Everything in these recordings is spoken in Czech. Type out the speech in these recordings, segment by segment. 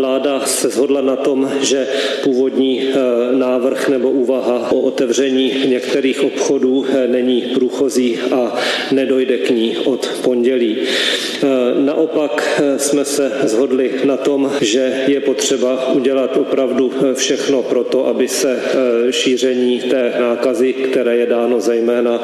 Vláda se shodla na tom, že původní návrh nebo úvaha o otevření některých obchodů není průchozí a nedojde k ní od pondělí. Naopak jsme se shodli na tom, že je potřeba udělat opravdu všechno pro to, aby se šíření té nákazy, které je dáno zejména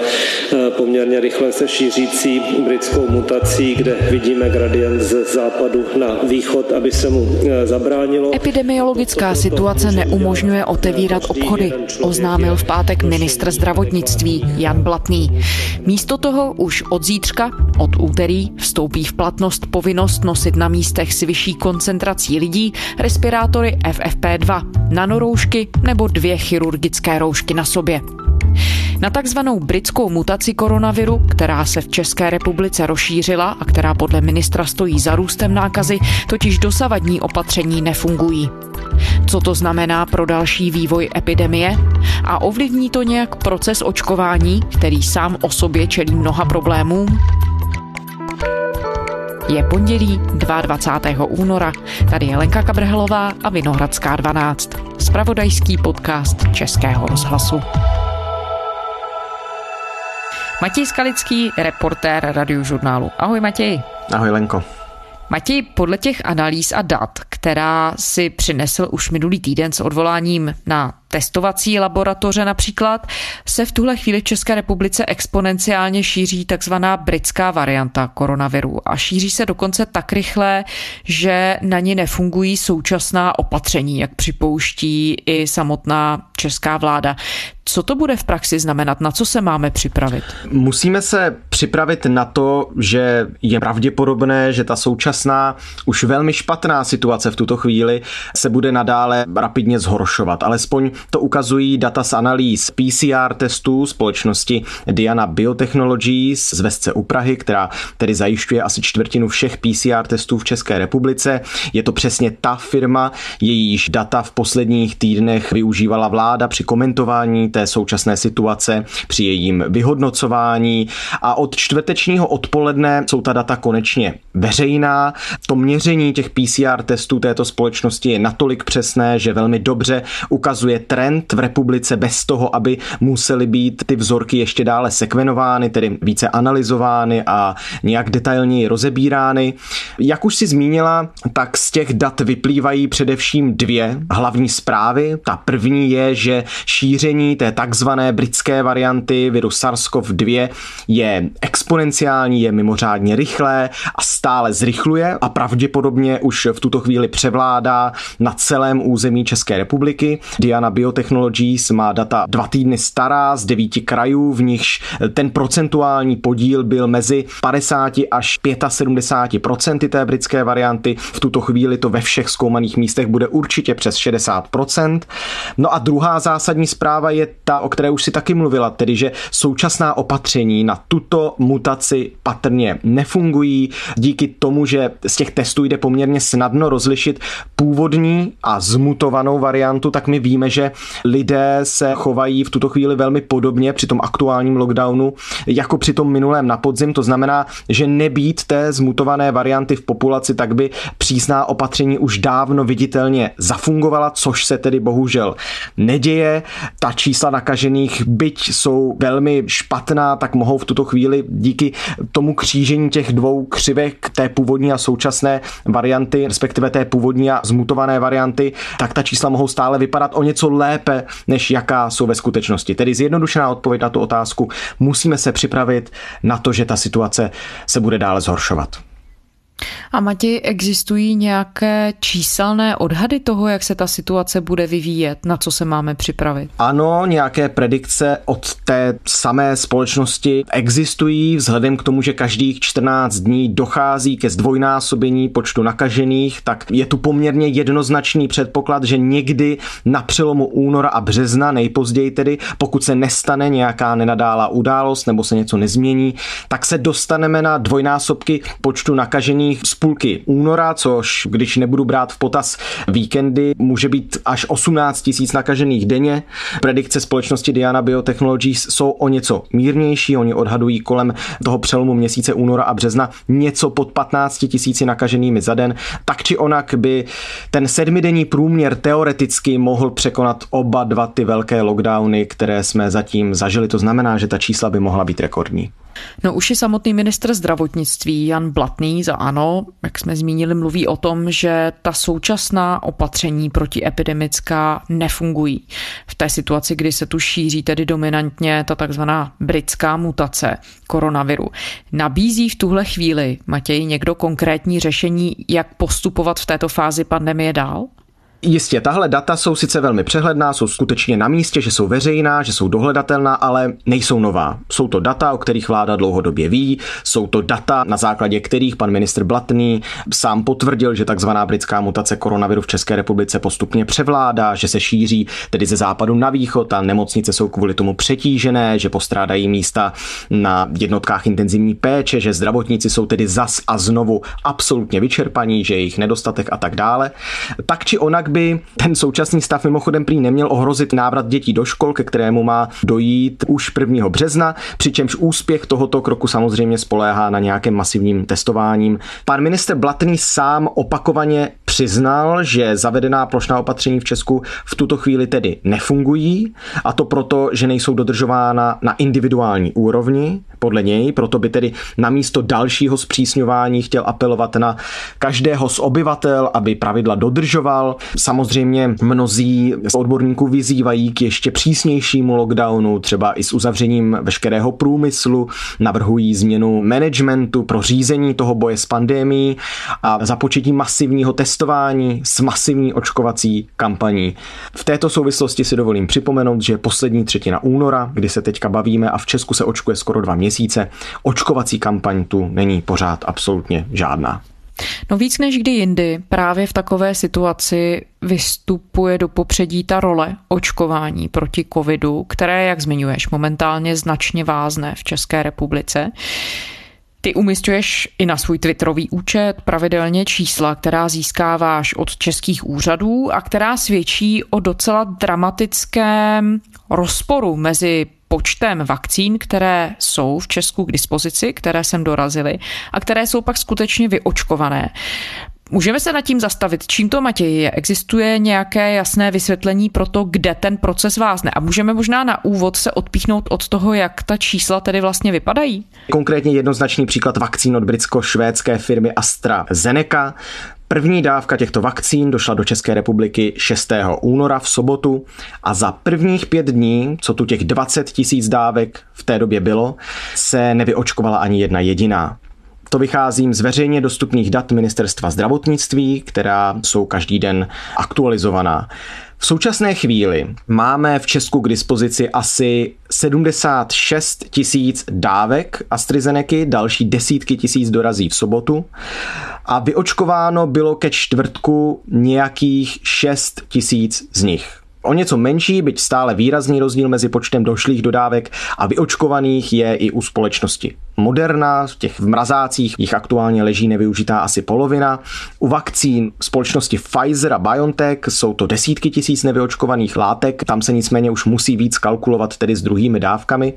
poměrně rychle se šířící britskou mutací, kde vidíme gradient z západu na východ, aby se mu zabránilo. Epidemiologická situace neumožňuje otevírat obchody, oznámil v pátek ministr zdravotnictví Jan Blatný. Místo toho už od zítřka, od úterý, vstoupí v platnost povinnost nosit na místech s vyšší koncentrací lidí respirátory FFP2, nanoroušky nebo dvě chirurgické roušky na sobě. Na takzvanou britskou mutaci koronaviru, která se v České republice rozšířila a která podle ministra stojí za růstem nákazy, totiž dosavadní opatření nefungují. Co to znamená pro další vývoj epidemie? A ovlivní to nějak proces očkování, který sám o sobě čelí mnoha problémům? Je pondělí 22. února. Tady je Lenka Kabrhelová a Vinohradská 12. Spravodajský podcast Českého rozhlasu. Matěj Skalický, reportér radiožurnálu. Ahoj Matěj. Ahoj Lenko. Matěj, podle těch analýz a dat, která si přinesl už minulý týden s odvoláním na testovací laboratoře například, se v tuhle chvíli v České republice exponenciálně šíří takzvaná britská varianta koronaviru a šíří se dokonce tak rychle, že na ní nefungují současná opatření, jak připouští i samotná česká vláda. Co to bude v praxi znamenat? Na co se máme připravit? Musíme se připravit na to, že je pravděpodobné, že ta současná už velmi špatná situace v tuto chvíli se bude nadále rapidně zhoršovat. Alespoň to ukazují data z analýz PCR testů společnosti Diana Biotechnologies z Vesce u Prahy, která tedy zajišťuje asi čtvrtinu všech PCR testů v České republice. Je to přesně ta firma, jejíž data v posledních týdnech využívala vláda při komentování té současné situace, při jejím vyhodnocování a od čtvrtečního odpoledne jsou ta data konečně veřejná. To měření těch PCR testů této společnosti je natolik přesné, že velmi dobře ukazuje trend v republice bez toho, aby musely být ty vzorky ještě dále sekvenovány, tedy více analyzovány a nějak detailněji rozebírány. Jak už si zmínila, tak z těch dat vyplývají především dvě hlavní zprávy. Ta první je, že šíření té takzvané britské varianty viru SARS-CoV-2 je exponenciální, je mimořádně rychlé a stále zrychluje a pravděpodobně už v tuto chvíli převládá na celém území České republiky. Diana Biotechnologies má data dva týdny stará z devíti krajů, v nichž ten procentuální podíl byl mezi 50 až 75 procenty té britské varianty. V tuto chvíli to ve všech zkoumaných místech bude určitě přes 60% No a druhá zásadní zpráva je ta, o které už si taky mluvila, tedy že současná opatření na tuto mutaci patrně nefungují. Díky tomu, že z těch testů jde poměrně snadno rozlišit původní a zmutovanou variantu, tak my víme, že lidé se chovají v tuto chvíli velmi podobně při tom aktuálním lockdownu, jako při tom minulém na podzim. To znamená, že nebýt té zmutované varianty v populaci, tak by přísná opatření už dávno viditelně zafungovala, což se tedy bohužel neděje. Ta čísla nakažených, byť jsou velmi špatná, tak mohou v tuto chvíli díky tomu křížení těch dvou křivek té původní a současné varianty, respektive té původní a zmutované varianty, tak ta čísla mohou stále vypadat o něco lépe, než jaká jsou ve skutečnosti. Tedy zjednodušená odpověď na tu otázku, musíme se připravit na to, že ta situace se bude dále zhoršovat. A Mati, existují nějaké číselné odhady toho, jak se ta situace bude vyvíjet, na co se máme připravit? Ano, nějaké predikce od té samé společnosti existují, vzhledem k tomu, že každých 14 dní dochází ke zdvojnásobení počtu nakažených, tak je tu poměrně jednoznačný předpoklad, že někdy na přelomu února a března, nejpozději tedy, pokud se nestane nějaká nenadálá událost nebo se něco nezmění, tak se dostaneme na dvojnásobky počtu nakažených dní z půlky února, což když nebudu brát v potaz víkendy, může být až 18 tisíc nakažených denně. Predikce společnosti Diana Biotechnologies jsou o něco mírnější, oni odhadují kolem toho přelomu měsíce února a března něco pod 15 tisíci nakaženými za den. Tak či onak by ten sedmidenní průměr teoreticky mohl překonat oba dva ty velké lockdowny, které jsme zatím zažili. To znamená, že ta čísla by mohla být rekordní. No už i samotný ministr zdravotnictví Jan Blatný za ANO, jak jsme zmínili, mluví o tom, že ta současná opatření protiepidemická nefungují. V té situaci, kdy se tu šíří tedy dominantně ta takzvaná britská mutace koronaviru. Nabízí v tuhle chvíli, Matěj, někdo konkrétní řešení, jak postupovat v této fázi pandemie dál? Jistě, tahle data jsou sice velmi přehledná, jsou skutečně na místě, že jsou veřejná, že jsou dohledatelná, ale nejsou nová. Jsou to data, o kterých vláda dlouhodobě ví, jsou to data, na základě kterých pan ministr Blatný sám potvrdil, že takzvaná britská mutace koronaviru v České republice postupně převládá, že se šíří tedy ze západu na východ a nemocnice jsou kvůli tomu přetížené, že postrádají místa na jednotkách intenzivní péče, že zdravotníci jsou tedy zas a znovu absolutně vyčerpaní, že je jich nedostatek a tak dále. Tak či onak by ten současný stav mimochodem prý neměl ohrozit návrat dětí do škol, ke kterému má dojít už 1. března, přičemž úspěch tohoto kroku samozřejmě spoléhá na nějakém masivním testováním. Pan minister Blatný sám opakovaně přiznal, že zavedená plošná opatření v Česku v tuto chvíli tedy nefungují a to proto, že nejsou dodržována na individuální úrovni, podle něj, proto by tedy na místo dalšího zpřísňování chtěl apelovat na každého z obyvatel, aby pravidla dodržoval. Samozřejmě mnozí z odborníků vyzývají k ještě přísnějšímu lockdownu, třeba i s uzavřením veškerého průmyslu, navrhují změnu managementu pro řízení toho boje s pandémií a započetí masivního testování s masivní očkovací kampaní. V této souvislosti si dovolím připomenout, že poslední třetina února, kdy se teďka bavíme a v Česku se očkuje skoro dva měsíce, očkovací kampaň tu není pořád absolutně žádná. No víc než kdy jindy právě v takové situaci vystupuje do popředí ta role očkování proti covidu, které, jak zmiňuješ, momentálně značně vázne v České republice. Ty umistuješ i na svůj Twitterový účet pravidelně čísla, která získáváš od českých úřadů a která svědčí o docela dramatickém rozporu mezi počtem vakcín, které jsou v Česku k dispozici, které sem dorazily a které jsou pak skutečně vyočkované. Můžeme se nad tím zastavit. Čím to, Matěj, je? Existuje nějaké jasné vysvětlení pro to, kde ten proces vázne? A můžeme možná na úvod se odpíchnout od toho, jak ta čísla tedy vlastně vypadají? Konkrétně jednoznačný příklad vakcín od britsko-švédské firmy AstraZeneca. První dávka těchto vakcín došla do České republiky 6. února v sobotu a za prvních pět dní, co tu těch 20 tisíc dávek v té době bylo, se nevyočkovala ani jedna jediná. To vycházím z veřejně dostupných dat Ministerstva zdravotnictví, která jsou každý den aktualizovaná. V současné chvíli máme v Česku k dispozici asi 76 tisíc dávek AstraZeneca, další desítky tisíc dorazí v sobotu a vyočkováno bylo ke čtvrtku nějakých 6 tisíc z nich. O něco menší, byť stále výrazný rozdíl mezi počtem došlých dodávek a vyočkovaných je i u společnosti Moderna, v těch v mrazácích jich aktuálně leží nevyužitá asi polovina. U vakcín společnosti Pfizer a BioNTech jsou to desítky tisíc nevyočkovaných látek, tam se nicméně už musí víc kalkulovat tedy s druhými dávkami.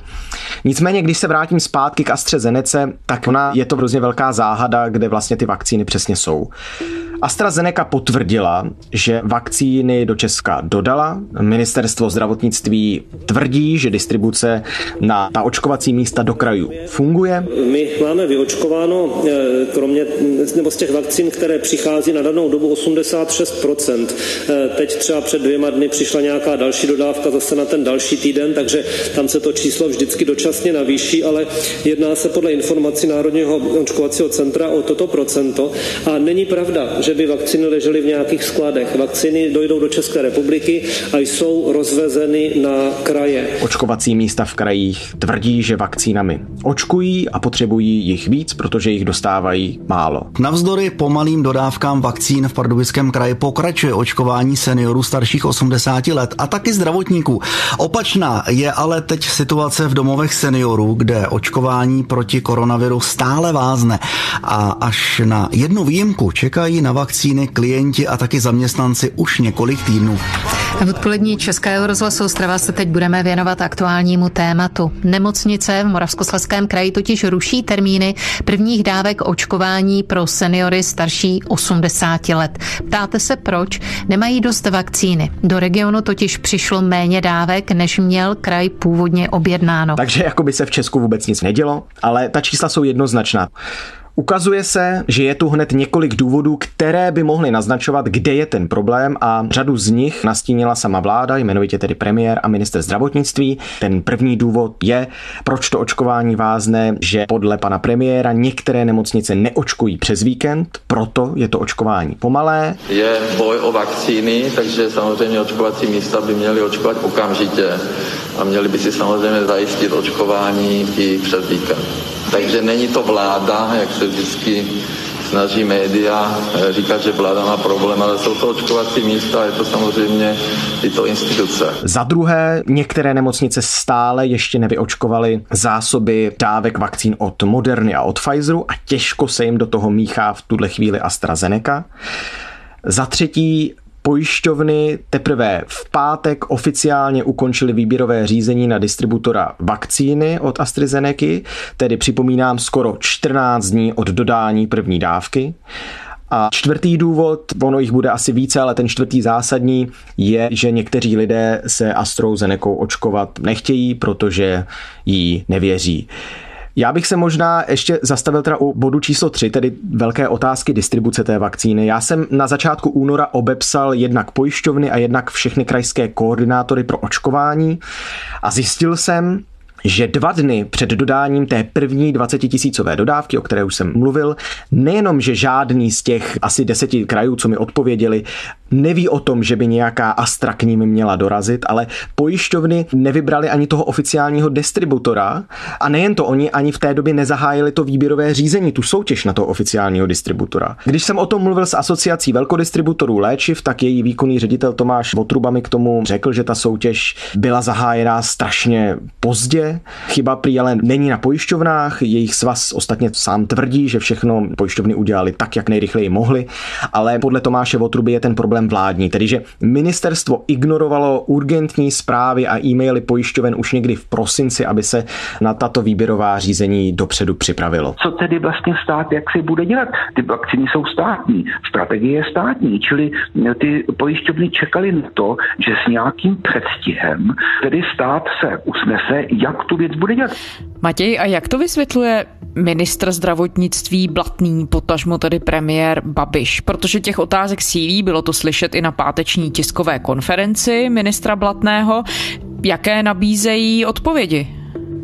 Nicméně, když se vrátím zpátky k AstraZeneca, tak ona je to hrozně velká záhada, kde vlastně ty vakcíny přesně jsou. AstraZeneca potvrdila, že vakcíny do Česka dodala. Ministerstvo zdravotnictví tvrdí, že distribuce na ta očkovací místa do krajů funguje. My máme vyočkováno, eh, kromě nebo z těch vakcín, které přichází na danou dobu 86%. Eh, teď třeba před dvěma dny přišla nějaká další dodávka zase na ten další týden, takže tam se to číslo vždycky dočasně navýší, ale jedná se podle informací Národního očkovacího centra o toto procento. A není pravda, že že by vakcíny ležely v nějakých skladech. Vakcíny dojdou do České republiky a jsou rozvezeny na kraje. Očkovací místa v krajích tvrdí, že vakcínami očkují, chtějí a potřebují jich víc, protože jich dostávají málo. Navzdory pomalým dodávkám vakcín v Pardubickém kraji pokračuje očkování seniorů starších 80 let a taky zdravotníků. Opačná je ale teď situace v domovech seniorů, kde očkování proti koronaviru stále vázne a až na jednu výjimku čekají na vakcíny klienti a taky zaměstnanci už několik týdnů. V odpolední Českého rozhlasu Ostrava se teď budeme věnovat aktuálnímu tématu. Nemocnice v Moravskoslezském kraji totiž ruší termíny prvních dávek očkování pro seniory starší 80 let. Ptáte se proč? Nemají dost vakcíny. Do regionu totiž přišlo méně dávek, než měl kraj původně objednáno. Takže jako by se v Česku vůbec nic nedělo, ale ta čísla jsou jednoznačná. Ukazuje se, že je tu hned několik důvodů, které by mohly naznačovat, kde je ten problém a řadu z nich nastínila sama vláda, jmenovitě tedy premiér a minister zdravotnictví. Ten první důvod je, proč to očkování vázne, že podle pana premiéra některé nemocnice neočkují přes víkend, proto je to očkování pomalé. Je boj o vakcíny, takže samozřejmě očkovací místa by měly očkovat okamžitě a měli by si samozřejmě zajistit očkování i přes víkend. Takže není to vláda, jak se vždycky snaží média eh, říkat, že vláda má problém, ale jsou to očkovací místa, je to samozřejmě tyto instituce. Za druhé, některé nemocnice stále ještě nevyočkovaly zásoby dávek vakcín od Moderny a od Pfizeru a těžko se jim do toho míchá v tuhle chvíli AstraZeneca. Za třetí, Pojišťovny teprve v pátek oficiálně ukončily výběrové řízení na distributora vakcíny od AstraZeneca, tedy připomínám skoro 14 dní od dodání první dávky. A čtvrtý důvod, ono jich bude asi více, ale ten čtvrtý zásadní je, že někteří lidé se AstraZeneca očkovat nechtějí, protože jí nevěří. Já bych se možná ještě zastavil teda u bodu číslo 3, tedy velké otázky distribuce té vakcíny. Já jsem na začátku února obepsal jednak pojišťovny a jednak všechny krajské koordinátory pro očkování a zjistil jsem, že dva dny před dodáním té první 20 tisícové dodávky, o které už jsem mluvil, nejenom, že žádný z těch asi deseti krajů, co mi odpověděli, neví o tom, že by nějaká Astra k ním měla dorazit, ale pojišťovny nevybrali ani toho oficiálního distributora a nejen to, oni ani v té době nezahájili to výběrové řízení, tu soutěž na toho oficiálního distributora. Když jsem o tom mluvil s asociací velkodistributorů léčiv, tak její výkonný ředitel Tomáš Votruba mi k tomu řekl, že ta soutěž byla zahájená strašně pozdě. Chyba prý ale není na pojišťovnách, jejich svaz ostatně sám tvrdí, že všechno pojišťovny udělali tak, jak nejrychleji mohli, ale podle Tomáše Votruby je ten problém problém vládní, tedy že ministerstvo ignorovalo urgentní zprávy a e-maily pojišťoven už někdy v prosinci, aby se na tato výběrová řízení dopředu připravilo. Co tedy vlastně stát, jak si bude dělat? Ty vakcíny jsou státní, strategie je státní, čili ty pojišťovny čekali na to, že s nějakým předstihem tedy stát se usnese, jak tu věc bude dělat. Matěj, a jak to vysvětluje ministr zdravotnictví Blatný, potažmo tedy premiér Babiš? Protože těch otázek sílí, bylo to slyšet i na páteční tiskové konferenci ministra Blatného. Jaké nabízejí odpovědi?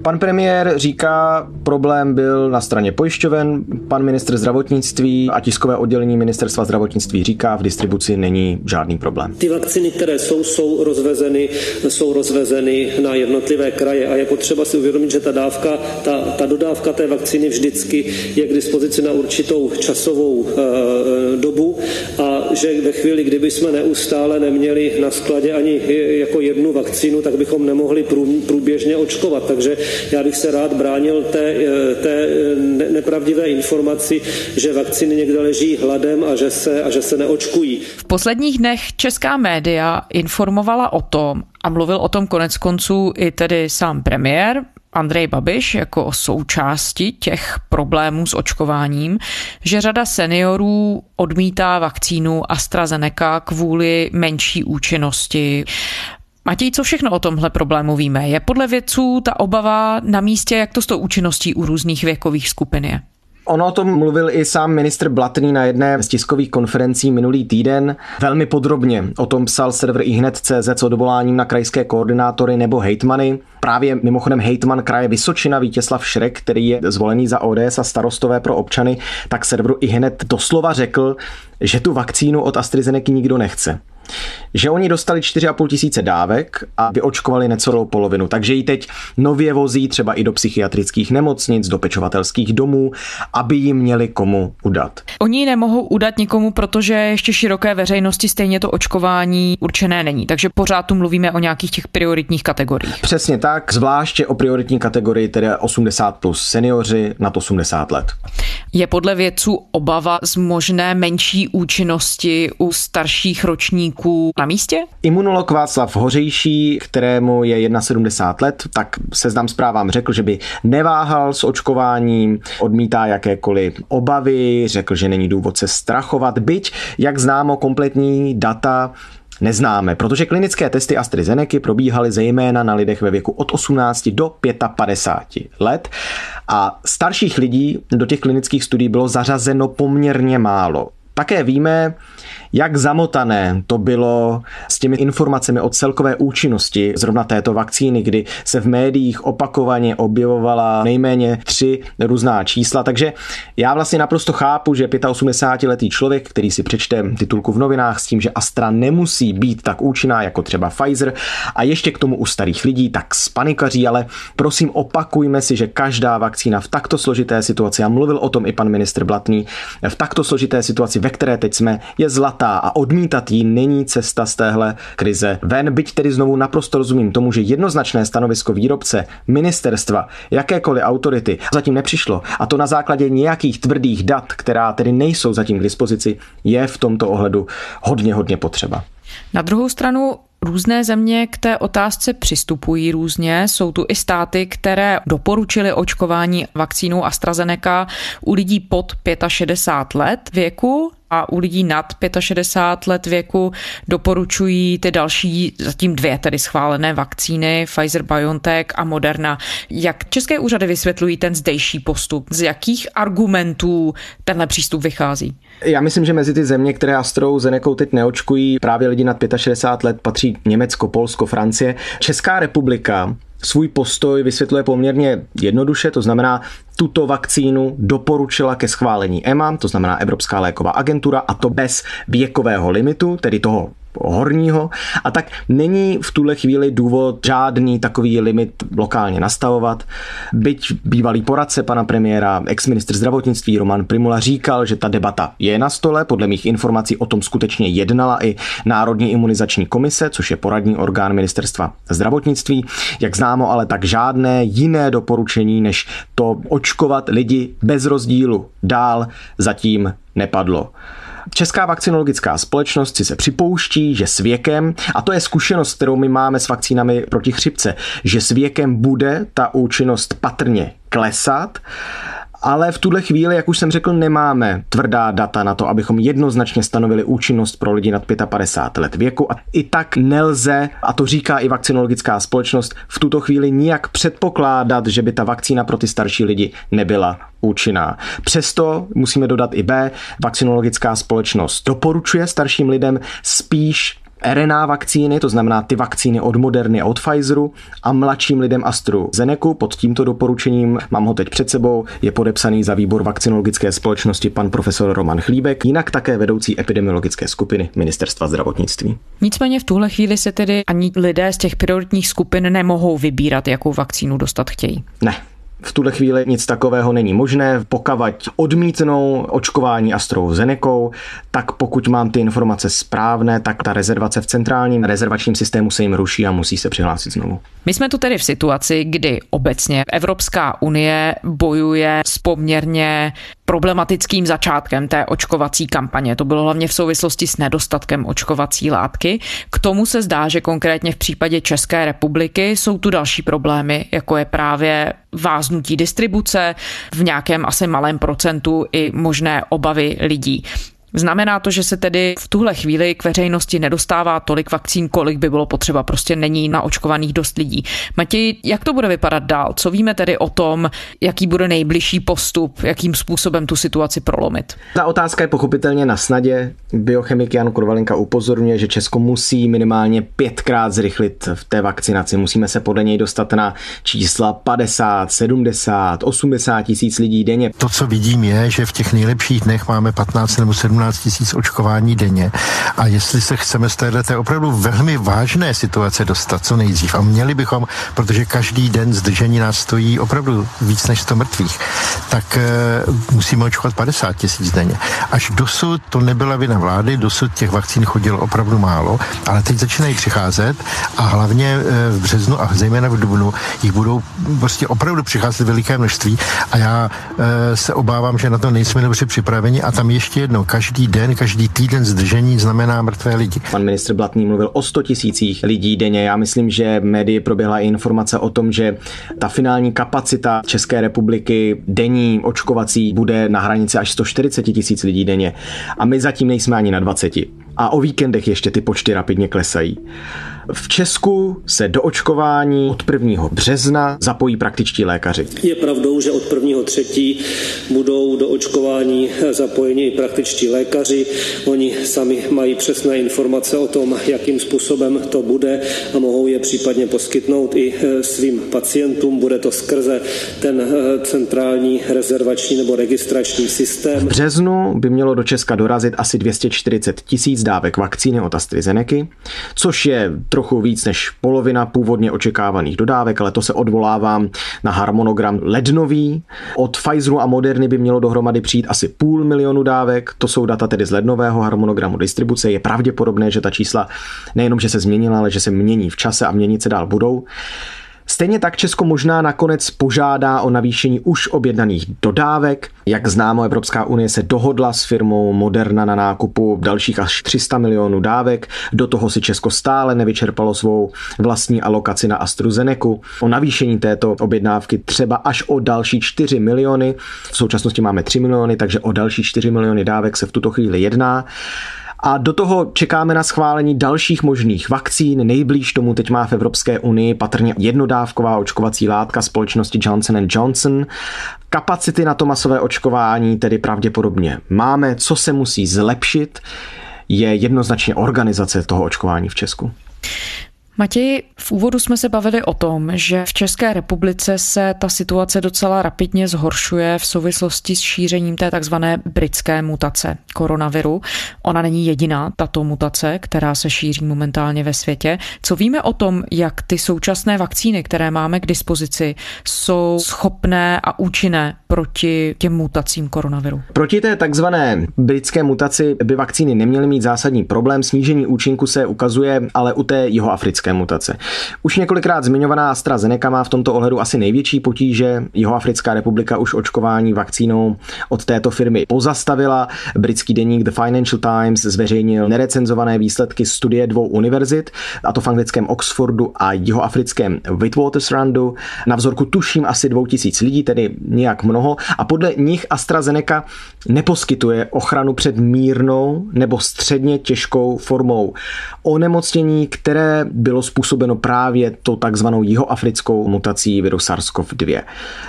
Pan premiér říká, problém byl na straně pojišťoven, pan ministr zdravotnictví a tiskové oddělení ministerstva zdravotnictví říká, v distribuci není žádný problém. Ty vakcíny, které jsou, jsou rozvezeny, jsou rozvezeny na jednotlivé kraje a je potřeba si uvědomit, že ta dávka, ta, ta dodávka té vakcíny vždycky je k dispozici na určitou časovou e, dobu a že ve chvíli, kdyby jsme neustále neměli na skladě ani jako jednu vakcínu, tak bychom nemohli průběžně očkovat. Takže já bych se rád bránil té, eh, té eh, nepravdivé informaci, že vakcíny někde leží hladem a že se, a že se neočkují. V posledních dnech česká média informovala o tom, a mluvil o tom konec konců i tedy sám premiér, Andrej Babiš jako o součásti těch problémů s očkováním, že řada seniorů odmítá vakcínu AstraZeneca kvůli menší účinnosti. Matěj, co všechno o tomhle problému víme? Je podle vědců ta obava na místě, jak to s tou účinností u různých věkových skupin je? Ono o tom mluvil i sám ministr Blatný na jedné z tiskových konferencí minulý týden. Velmi podrobně o tom psal server ihned.cz s odvoláním na krajské koordinátory nebo hejtmany. Právě mimochodem hejtman kraje Vysočina Vítězslav Šrek, který je zvolený za ODS a starostové pro občany, tak serveru ihned doslova řekl, že tu vakcínu od AstraZeneca nikdo nechce že oni dostali 4,5 tisíce dávek a vyočkovali necelou polovinu, takže ji teď nově vozí třeba i do psychiatrických nemocnic, do pečovatelských domů, aby jim měli komu udat. Oni nemohou udat nikomu, protože ještě široké veřejnosti stejně to očkování určené není, takže pořád tu mluvíme o nějakých těch prioritních kategoriích. Přesně tak, zvláště o prioritní kategorii, tedy 80 plus seniori nad 80 let. Je podle vědců obava z možné menší účinnosti u starších ročníků na místě? Imunolog Václav Hořejší, kterému je 71 let, tak seznam zprávám řekl, že by neváhal s očkováním, odmítá jakékoliv obavy, řekl, že není důvod se strachovat, byť, jak známo, kompletní data neznáme, protože klinické testy AstraZeneca probíhaly zejména na lidech ve věku od 18 do 55 let a starších lidí do těch klinických studií bylo zařazeno poměrně málo. Také víme, jak zamotané to bylo s těmi informacemi o celkové účinnosti zrovna této vakcíny, kdy se v médiích opakovaně objevovala nejméně tři různá čísla. Takže já vlastně naprosto chápu, že 85-letý člověk, který si přečte titulku v novinách s tím, že Astra nemusí být tak účinná jako třeba Pfizer a ještě k tomu u starých lidí, tak spanikaří, ale prosím opakujme si, že každá vakcína v takto složité situaci, a mluvil o tom i pan ministr Blatný, v takto složité situaci, ve které teď jsme, je zlatá a odmítat ji není cesta z téhle krize ven, byť tedy znovu naprosto rozumím tomu, že jednoznačné stanovisko výrobce, ministerstva, jakékoliv autority zatím nepřišlo a to na základě nějakých tvrdých dat, která tedy nejsou zatím k dispozici, je v tomto ohledu hodně, hodně potřeba. Na druhou stranu Různé země k té otázce přistupují různě. Jsou tu i státy, které doporučily očkování vakcínou AstraZeneca u lidí pod 65 let věku a u lidí nad 65 let věku doporučují ty další, zatím dvě tedy schválené vakcíny, Pfizer, BioNTech a Moderna. Jak české úřady vysvětlují ten zdejší postup? Z jakých argumentů tenhle přístup vychází? Já myslím, že mezi ty země, které Astrou Zenekou teď neočkují, právě lidi nad 65 let patří Německo, Polsko, Francie. Česká republika svůj postoj vysvětluje poměrně jednoduše, to znamená, tuto vakcínu doporučila ke schválení EMA, to znamená Evropská léková agentura, a to bez věkového limitu, tedy toho horního a tak není v tuhle chvíli důvod žádný takový limit lokálně nastavovat. Byť bývalý poradce pana premiéra, ex-ministr zdravotnictví Roman Primula říkal, že ta debata je na stole, podle mých informací o tom skutečně jednala i Národní imunizační komise, což je poradní orgán ministerstva zdravotnictví. Jak známo, ale tak žádné jiné doporučení, než to očkovat lidi bez rozdílu dál zatím nepadlo. Česká vakcinologická společnost si se připouští, že s věkem, a to je zkušenost, kterou my máme s vakcínami proti chřipce, že s věkem bude ta účinnost patrně klesat ale v tuhle chvíli, jak už jsem řekl, nemáme tvrdá data na to, abychom jednoznačně stanovili účinnost pro lidi nad 55 let věku a i tak nelze, a to říká i vakcinologická společnost, v tuto chvíli nijak předpokládat, že by ta vakcína pro ty starší lidi nebyla účinná. Přesto musíme dodat i B, vakcinologická společnost doporučuje starším lidem spíš RNA vakcíny, to znamená ty vakcíny od Moderny a od Pfizeru a mladším lidem Astru Zeneku. Pod tímto doporučením, mám ho teď před sebou, je podepsaný za výbor vakcinologické společnosti pan profesor Roman Chlíbek, jinak také vedoucí epidemiologické skupiny Ministerstva zdravotnictví. Nicméně v tuhle chvíli se tedy ani lidé z těch prioritních skupin nemohou vybírat, jakou vakcínu dostat chtějí. Ne, v tuhle chvíli nic takového není možné. Pokud odmítnou očkování AstraZenekou, tak pokud mám ty informace správné, tak ta rezervace v centrálním rezervačním systému se jim ruší a musí se přihlásit znovu. My jsme tu tedy v situaci, kdy obecně Evropská unie bojuje s poměrně problematickým začátkem té očkovací kampaně. To bylo hlavně v souvislosti s nedostatkem očkovací látky. K tomu se zdá, že konkrétně v případě České republiky jsou tu další problémy, jako je právě váznutí distribuce, v nějakém asi malém procentu i možné obavy lidí. Znamená to, že se tedy v tuhle chvíli k veřejnosti nedostává tolik vakcín, kolik by bylo potřeba. Prostě není na očkovaných dost lidí. Matěj, jak to bude vypadat dál? Co víme tedy o tom, jaký bude nejbližší postup, jakým způsobem tu situaci prolomit? Ta otázka je pochopitelně na snadě. Biochemik Jan Kurvalinka upozorňuje, že Česko musí minimálně pětkrát zrychlit v té vakcinaci. Musíme se podle něj dostat na čísla 50, 70, 80 tisíc lidí denně. To, co vidím, je, že v těch nejlepších dnech máme 15 nebo 17 18 tisíc očkování denně. A jestli se chceme z této opravdu velmi vážné situace dostat co nejdřív, a měli bychom, protože každý den zdržení nás stojí opravdu víc než 100 mrtvých, tak e, musíme očkovat 50 tisíc denně. Až dosud to nebyla vina vlády, dosud těch vakcín chodilo opravdu málo, ale teď začínají přicházet a hlavně e, v březnu a zejména v dubnu jich budou prostě opravdu přicházet veliké množství a já e, se obávám, že na to nejsme dobře připraveni a tam ještě jedno, každý den, každý týden zdržení znamená mrtvé lidi. Pan ministr Blatný mluvil o 100 tisících lidí denně. Já myslím, že médii proběhla i informace o tom, že ta finální kapacita České republiky denní očkovací bude na hranici až 140 tisíc lidí denně. A my zatím nejsme ani na 20. A o víkendech ještě ty počty rapidně klesají. V Česku se do očkování od 1. března zapojí praktičtí lékaři. Je pravdou, že od 1. třetí budou do očkování zapojeni i praktičtí lékaři. Oni sami mají přesné informace o tom, jakým způsobem to bude a mohou je případně poskytnout i e, svým pacientům. Bude to skrze ten e, centrální rezervační nebo registrační systém. V březnu by mělo do Česka dorazit asi 240 tisíc dávek vakcíny od AstraZeneca, což je trochu víc než polovina původně očekávaných dodávek, ale to se odvolávám na harmonogram lednový. Od Pfizeru a Moderny by mělo dohromady přijít asi půl milionu dávek, to jsou data tedy z lednového harmonogramu distribuce. Je pravděpodobné, že ta čísla nejenom, že se změnila, ale že se mění v čase a měnit se dál budou. Stejně tak Česko možná nakonec požádá o navýšení už objednaných dodávek. Jak známo, Evropská unie se dohodla s firmou Moderna na nákupu dalších až 300 milionů dávek. Do toho si Česko stále nevyčerpalo svou vlastní alokaci na AstraZeneca. O navýšení této objednávky třeba až o další 4 miliony. V současnosti máme 3 miliony, takže o další 4 miliony dávek se v tuto chvíli jedná. A do toho čekáme na schválení dalších možných vakcín. Nejblíž tomu teď má v Evropské unii patrně jednodávková očkovací látka společnosti Johnson Johnson. Kapacity na to masové očkování tedy pravděpodobně máme. Co se musí zlepšit, je jednoznačně organizace toho očkování v Česku. Matěj, v úvodu jsme se bavili o tom, že v České republice se ta situace docela rapidně zhoršuje v souvislosti s šířením té takzvané britské mutace koronaviru. Ona není jediná, tato mutace, která se šíří momentálně ve světě. Co víme o tom, jak ty současné vakcíny, které máme k dispozici, jsou schopné a účinné proti těm mutacím koronaviru? Proti té takzvané britské mutaci by vakcíny neměly mít zásadní problém. Snížení účinku se ukazuje ale u té jihoafrické africké mutace. Už několikrát zmiňovaná AstraZeneca má v tomto ohledu asi největší potíže. Jihoafrická republika už očkování vakcínou od této firmy pozastavila. Britský deník The Financial Times zveřejnil nerecenzované výsledky studie dvou univerzit, a to v anglickém Oxfordu a jihoafrickém Witwatersrandu. Na vzorku tuším asi 2000 lidí, tedy nějak mnoho. A podle nich AstraZeneca neposkytuje ochranu před mírnou nebo středně těžkou formou onemocnění, které bylo způsobeno právě to takzvanou jihoafrickou mutací viru SARS-CoV-2.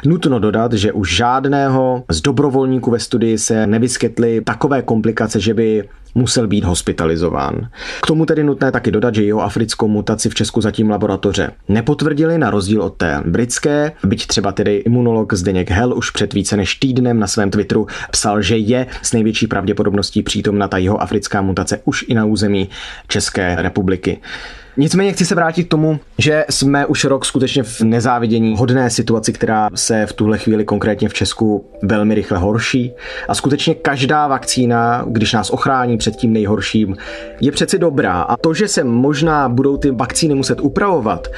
Nutno dodat, že už žádného z dobrovolníků ve studii se nevyskytly takové komplikace, že by musel být hospitalizován. K tomu tedy nutné taky dodat, že jeho africkou mutaci v Česku zatím laboratoře nepotvrdili, na rozdíl od té britské, byť třeba tedy imunolog Zdeněk Hell už před více než týdnem na svém Twitteru psal, že je s největší pravděpodobností přítomna ta jeho africká mutace už i na území České republiky. Nicméně chci se vrátit k tomu, že jsme už rok skutečně v nezávidění hodné situaci, která se v tuhle chvíli konkrétně v Česku velmi rychle horší. A skutečně každá vakcína, když nás ochrání před tím nejhorším, je přeci dobrá. A to, že se možná budou ty vakcíny muset upravovat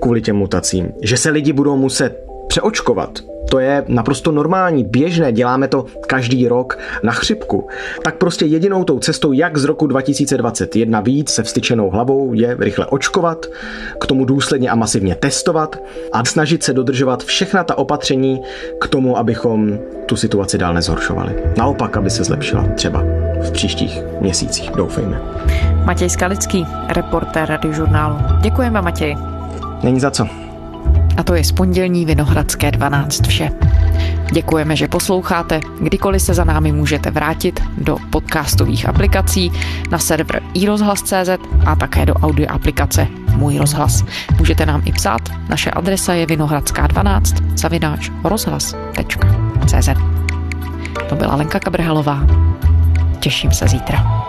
kvůli těm mutacím, že se lidi budou muset přeočkovat, to je naprosto normální, běžné, děláme to každý rok na chřipku. Tak prostě jedinou tou cestou, jak z roku 2021 víc se vstyčenou hlavou, je rychle očkovat, k tomu důsledně a masivně testovat a snažit se dodržovat všechna ta opatření k tomu, abychom tu situaci dál nezhoršovali. Naopak, aby se zlepšila třeba v příštích měsících, doufejme. Matěj Skalický, reportér radiožurnálu. Děkujeme, Matěj. Není za co. A to je z pondělní Vinohradské 12 vše. Děkujeme, že posloucháte. Kdykoliv se za námi můžete vrátit do podcastových aplikací na server iRozhlas.cz a také do audio aplikace Můj rozhlas. Můžete nám i psát. Naše adresa je vinohradská12 zavináč rozhlas.cz To byla Lenka Kabrhalová. Těším se zítra.